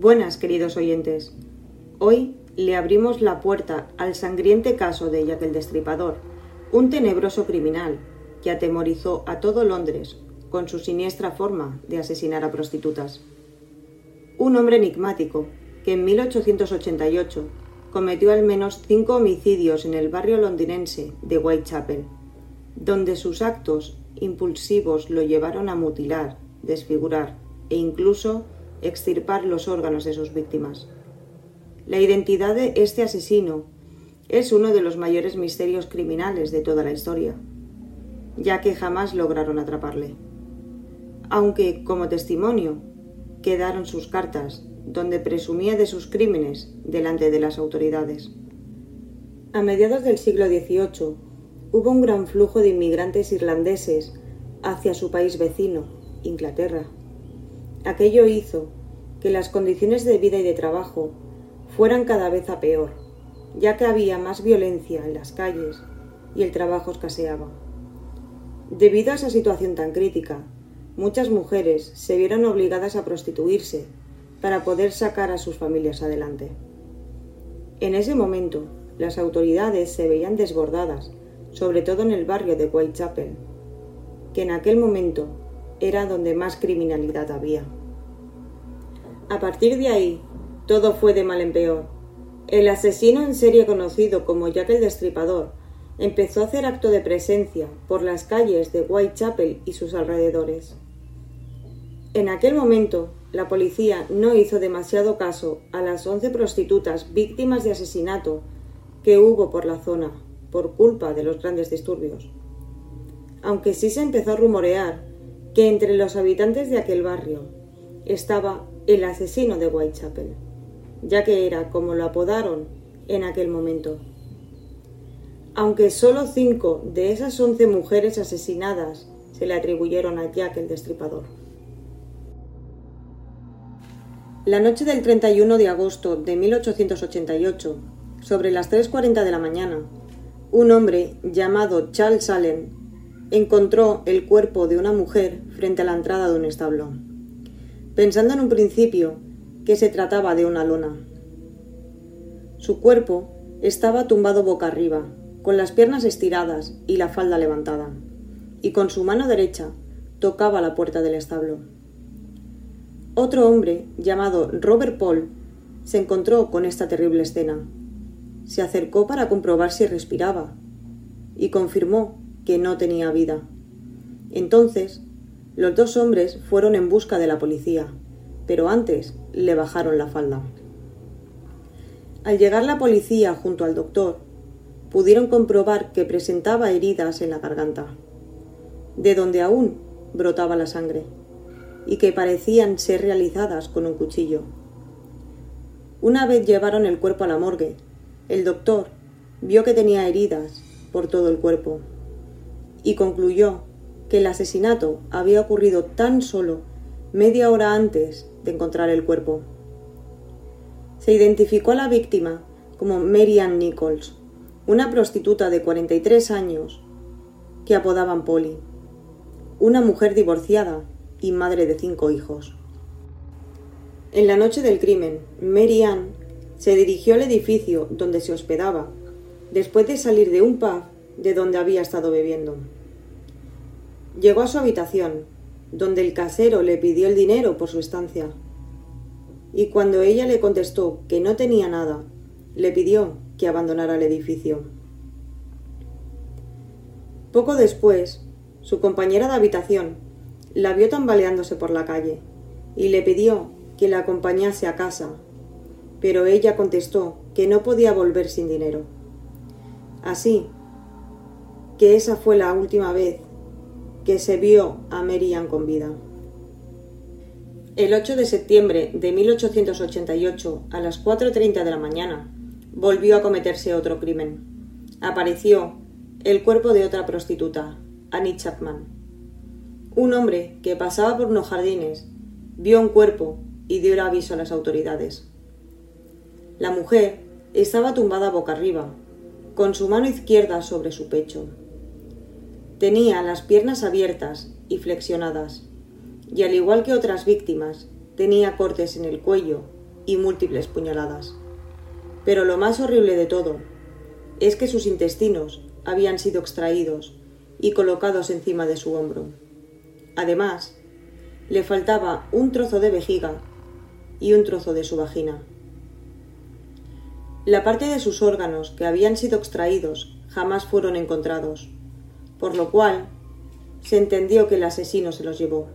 Buenas, queridos oyentes. Hoy le abrimos la puerta al sangriente caso de Jack el Destripador, un tenebroso criminal que atemorizó a todo Londres con su siniestra forma de asesinar a prostitutas. Un hombre enigmático que en 1888 cometió al menos cinco homicidios en el barrio londinense de Whitechapel, donde sus actos impulsivos lo llevaron a mutilar, desfigurar e incluso extirpar los órganos de sus víctimas. La identidad de este asesino es uno de los mayores misterios criminales de toda la historia, ya que jamás lograron atraparle. Aunque, como testimonio, quedaron sus cartas, donde presumía de sus crímenes delante de las autoridades. A mediados del siglo XVIII hubo un gran flujo de inmigrantes irlandeses hacia su país vecino, Inglaterra. Aquello hizo que las condiciones de vida y de trabajo fueran cada vez a peor, ya que había más violencia en las calles y el trabajo escaseaba. Debido a esa situación tan crítica, muchas mujeres se vieron obligadas a prostituirse para poder sacar a sus familias adelante. En ese momento, las autoridades se veían desbordadas, sobre todo en el barrio de Whitechapel, que en aquel momento era donde más criminalidad había. A partir de ahí, todo fue de mal en peor. El asesino en serie conocido como Jack el Destripador empezó a hacer acto de presencia por las calles de Whitechapel y sus alrededores. En aquel momento, la policía no hizo demasiado caso a las once prostitutas víctimas de asesinato que hubo por la zona por culpa de los grandes disturbios. Aunque sí se empezó a rumorear que entre los habitantes de aquel barrio estaba el asesino de Whitechapel, ya que era como lo apodaron en aquel momento. Aunque solo cinco de esas once mujeres asesinadas se le atribuyeron a Jack el Destripador. La noche del 31 de agosto de 1888, sobre las 3.40 de la mañana, un hombre llamado Charles Allen encontró el cuerpo de una mujer frente a la entrada de un establo, pensando en un principio que se trataba de una lona. Su cuerpo estaba tumbado boca arriba, con las piernas estiradas y la falda levantada, y con su mano derecha tocaba la puerta del establo. Otro hombre, llamado Robert Paul, se encontró con esta terrible escena. Se acercó para comprobar si respiraba y confirmó que no tenía vida. Entonces, los dos hombres fueron en busca de la policía, pero antes le bajaron la falda. Al llegar la policía junto al doctor, pudieron comprobar que presentaba heridas en la garganta, de donde aún brotaba la sangre y que parecían ser realizadas con un cuchillo. Una vez llevaron el cuerpo a la morgue, el doctor vio que tenía heridas por todo el cuerpo y concluyó que el asesinato había ocurrido tan solo media hora antes de encontrar el cuerpo. Se identificó a la víctima como Mary Ann Nichols, una prostituta de 43 años que apodaban Polly, una mujer divorciada y madre de cinco hijos. En la noche del crimen, Mary Ann se dirigió al edificio donde se hospedaba, después de salir de un pub de donde había estado bebiendo. Llegó a su habitación, donde el casero le pidió el dinero por su estancia. Y cuando ella le contestó que no tenía nada, le pidió que abandonara el edificio. Poco después, su compañera de habitación la vio tambaleándose por la calle y le pidió que la acompañase a casa, pero ella contestó que no podía volver sin dinero. Así que esa fue la última vez que se vio a Merian con vida. El 8 de septiembre de 1888, a las 4.30 de la mañana, volvió a cometerse otro crimen. Apareció el cuerpo de otra prostituta, Annie Chapman. Un hombre que pasaba por unos jardines vio un cuerpo y dio el aviso a las autoridades. La mujer estaba tumbada boca arriba, con su mano izquierda sobre su pecho. Tenía las piernas abiertas y flexionadas, y al igual que otras víctimas, tenía cortes en el cuello y múltiples puñaladas. Pero lo más horrible de todo es que sus intestinos habían sido extraídos y colocados encima de su hombro. Además, le faltaba un trozo de vejiga y un trozo de su vagina. La parte de sus órganos que habían sido extraídos jamás fueron encontrados, por lo cual se entendió que el asesino se los llevó.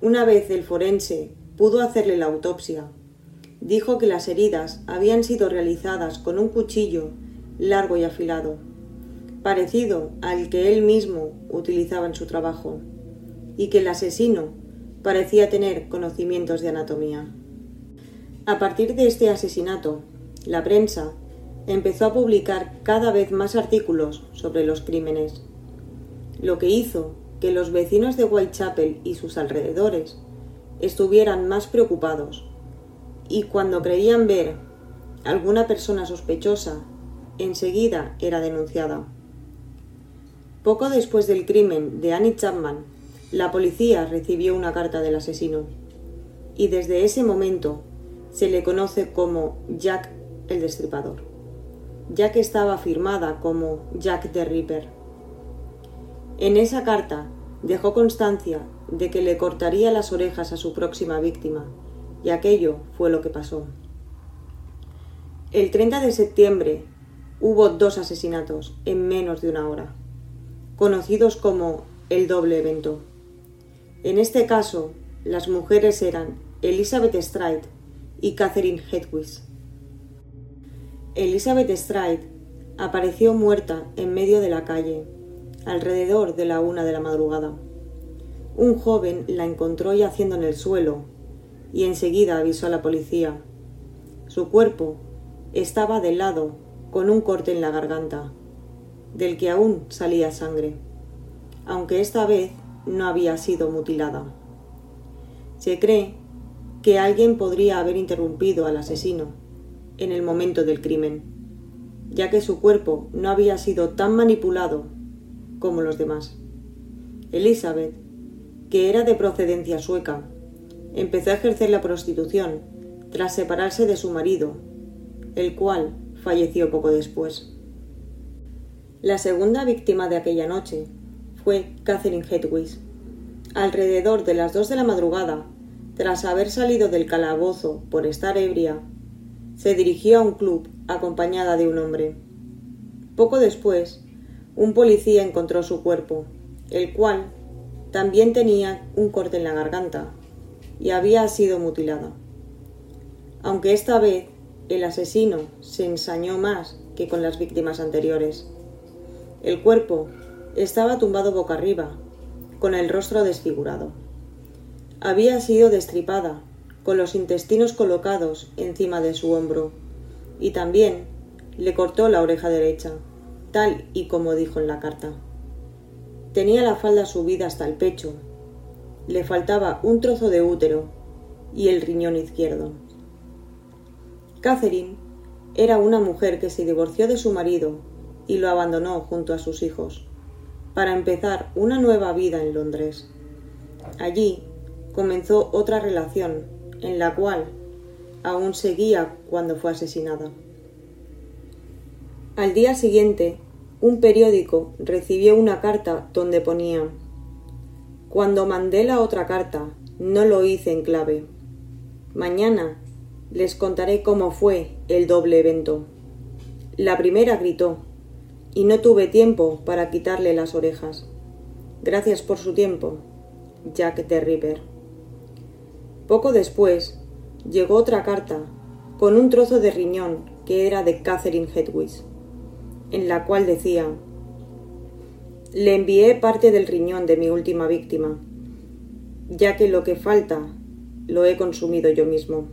Una vez el forense pudo hacerle la autopsia, dijo que las heridas habían sido realizadas con un cuchillo largo y afilado, parecido al que él mismo utilizaba en su trabajo, y que el asesino parecía tener conocimientos de anatomía. A partir de este asesinato, la prensa empezó a publicar cada vez más artículos sobre los crímenes, lo que hizo que los vecinos de Whitechapel y sus alrededores estuvieran más preocupados, y cuando creían ver alguna persona sospechosa, enseguida era denunciada. Poco después del crimen de Annie Chapman, la policía recibió una carta del asesino, y desde ese momento se le conoce como Jack el Destripador, ya que estaba firmada como Jack the Ripper. En esa carta dejó constancia de que le cortaría las orejas a su próxima víctima, y aquello fue lo que pasó. El 30 de septiembre hubo dos asesinatos en menos de una hora, conocidos como el doble evento. En este caso, las mujeres eran Elizabeth Stride y Catherine Hedwig. Elizabeth Stride apareció muerta en medio de la calle, alrededor de la una de la madrugada. Un joven la encontró yaciendo en el suelo y enseguida avisó a la policía. Su cuerpo estaba de lado con un corte en la garganta, del que aún salía sangre, aunque esta vez no había sido mutilada. Se cree que alguien podría haber interrumpido al asesino en el momento del crimen, ya que su cuerpo no había sido tan manipulado como los demás. Elizabeth, que era de procedencia sueca, empezó a ejercer la prostitución tras separarse de su marido, el cual falleció poco después. La segunda víctima de aquella noche fue Catherine Hedwig. Alrededor de las dos de la madrugada, tras haber salido del calabozo por estar ebria, se dirigió a un club acompañada de un hombre. Poco después, un policía encontró su cuerpo, el cual también tenía un corte en la garganta y había sido mutilada. Aunque esta vez el asesino se ensañó más que con las víctimas anteriores. El cuerpo estaba tumbado boca arriba, con el rostro desfigurado. Había sido destripada, con los intestinos colocados encima de su hombro, y también le cortó la oreja derecha, tal y como dijo en la carta. Tenía la falda subida hasta el pecho, le faltaba un trozo de útero y el riñón izquierdo. Catherine era una mujer que se divorció de su marido y lo abandonó junto a sus hijos, para empezar una nueva vida en Londres. Allí comenzó otra relación en la cual aún seguía cuando fue asesinada. Al día siguiente, un periódico recibió una carta donde ponía cuando mandé la otra carta, no lo hice en clave. Mañana les contaré cómo fue el doble evento. La primera gritó, y no tuve tiempo para quitarle las orejas. Gracias por su tiempo, Jack de. Poco después llegó otra carta con un trozo de riñón que era de Catherine Hedwig, en la cual decía le envié parte del riñón de mi última víctima, ya que lo que falta lo he consumido yo mismo.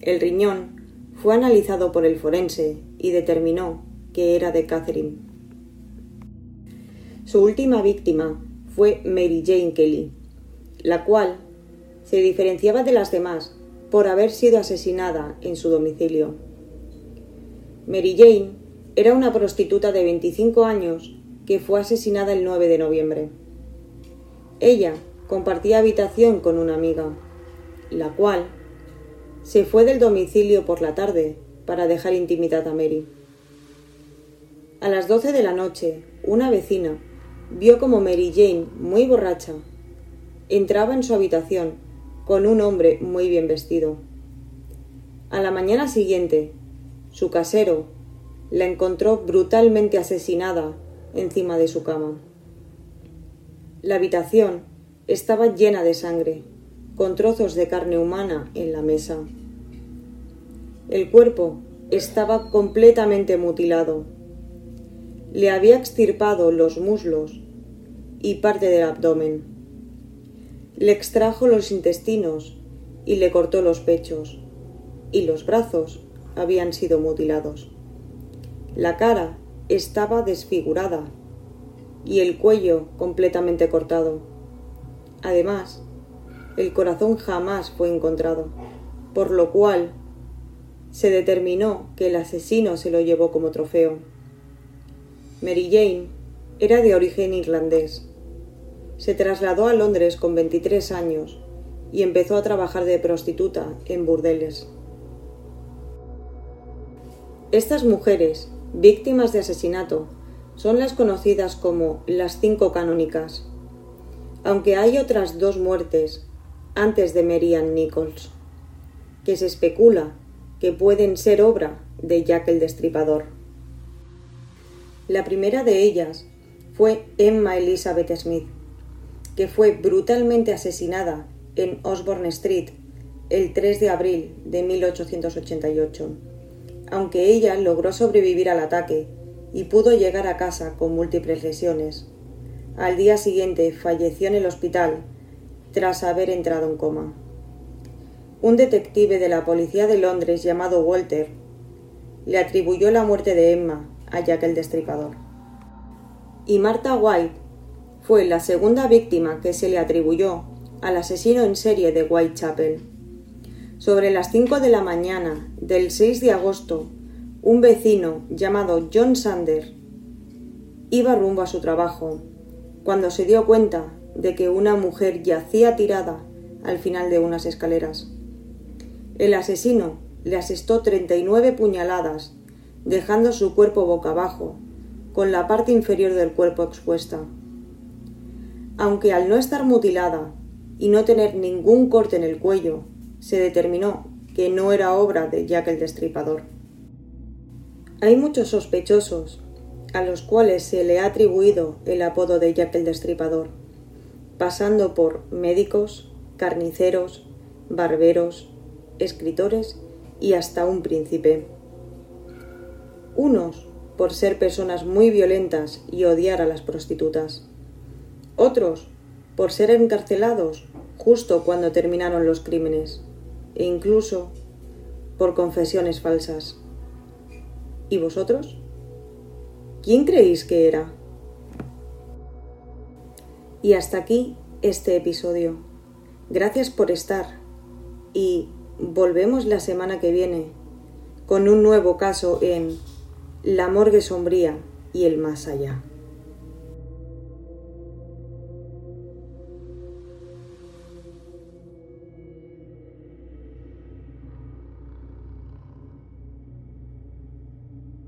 El riñón fue analizado por el forense y determinó que era de Catherine. Su última víctima fue Mary Jane Kelly, la cual se diferenciaba de las demás por haber sido asesinada en su domicilio. Mary Jane era una prostituta de 25 años que fue asesinada el 9 de noviembre. Ella compartía habitación con una amiga, la cual se fue del domicilio por la tarde para dejar intimidad a Mary. A las doce de la noche, una vecina vio como Mary Jane, muy borracha, entraba en su habitación con un hombre muy bien vestido. A la mañana siguiente, su casero la encontró brutalmente asesinada encima de su cama. La habitación estaba llena de sangre, con trozos de carne humana en la mesa. El cuerpo estaba completamente mutilado. Le había extirpado los muslos y parte del abdomen. Le extrajo los intestinos y le cortó los pechos, y los brazos habían sido mutilados. La cara estaba desfigurada y el cuello completamente cortado. Además, el corazón jamás fue encontrado, por lo cual se determinó que el asesino se lo llevó como trofeo. Mary Jane era de origen irlandés. Se trasladó a Londres con 23 años y empezó a trabajar de prostituta en burdeles. Estas mujeres, víctimas de asesinato, son las conocidas como las cinco canónicas, aunque hay otras dos muertes antes de Mary Nichols, que se especula que pueden ser obra de Jack el Destripador. La primera de ellas fue Emma Elizabeth Smith, que fue brutalmente asesinada en Osborne Street el 3 de abril de 1888, aunque ella logró sobrevivir al ataque y pudo llegar a casa con múltiples lesiones. Al día siguiente falleció en el hospital tras haber entrado en coma. Un detective de la policía de Londres llamado Walter le atribuyó la muerte de Emma a Jack el Destripador. Y Martha White fue la segunda víctima que se le atribuyó al asesino en serie de Whitechapel. Sobre las 5 de la mañana del 6 de agosto, un vecino llamado John Sander iba rumbo a su trabajo cuando se dio cuenta de que una mujer yacía tirada al final de unas escaleras. El asesino le asestó 39 puñaladas, dejando su cuerpo boca abajo, con la parte inferior del cuerpo expuesta. Aunque al no estar mutilada y no tener ningún corte en el cuello, se determinó que no era obra de Jack el Destripador. Hay muchos sospechosos a los cuales se le ha atribuido el apodo de Jack el Destripador, pasando por médicos, carniceros, barberos, escritores y hasta un príncipe. Unos por ser personas muy violentas y odiar a las prostitutas. Otros por ser encarcelados justo cuando terminaron los crímenes e incluso por confesiones falsas. ¿Y vosotros? ¿Quién creéis que era? Y hasta aquí este episodio. Gracias por estar y volvemos la semana que viene con un nuevo caso en La morgue sombría y el más allá.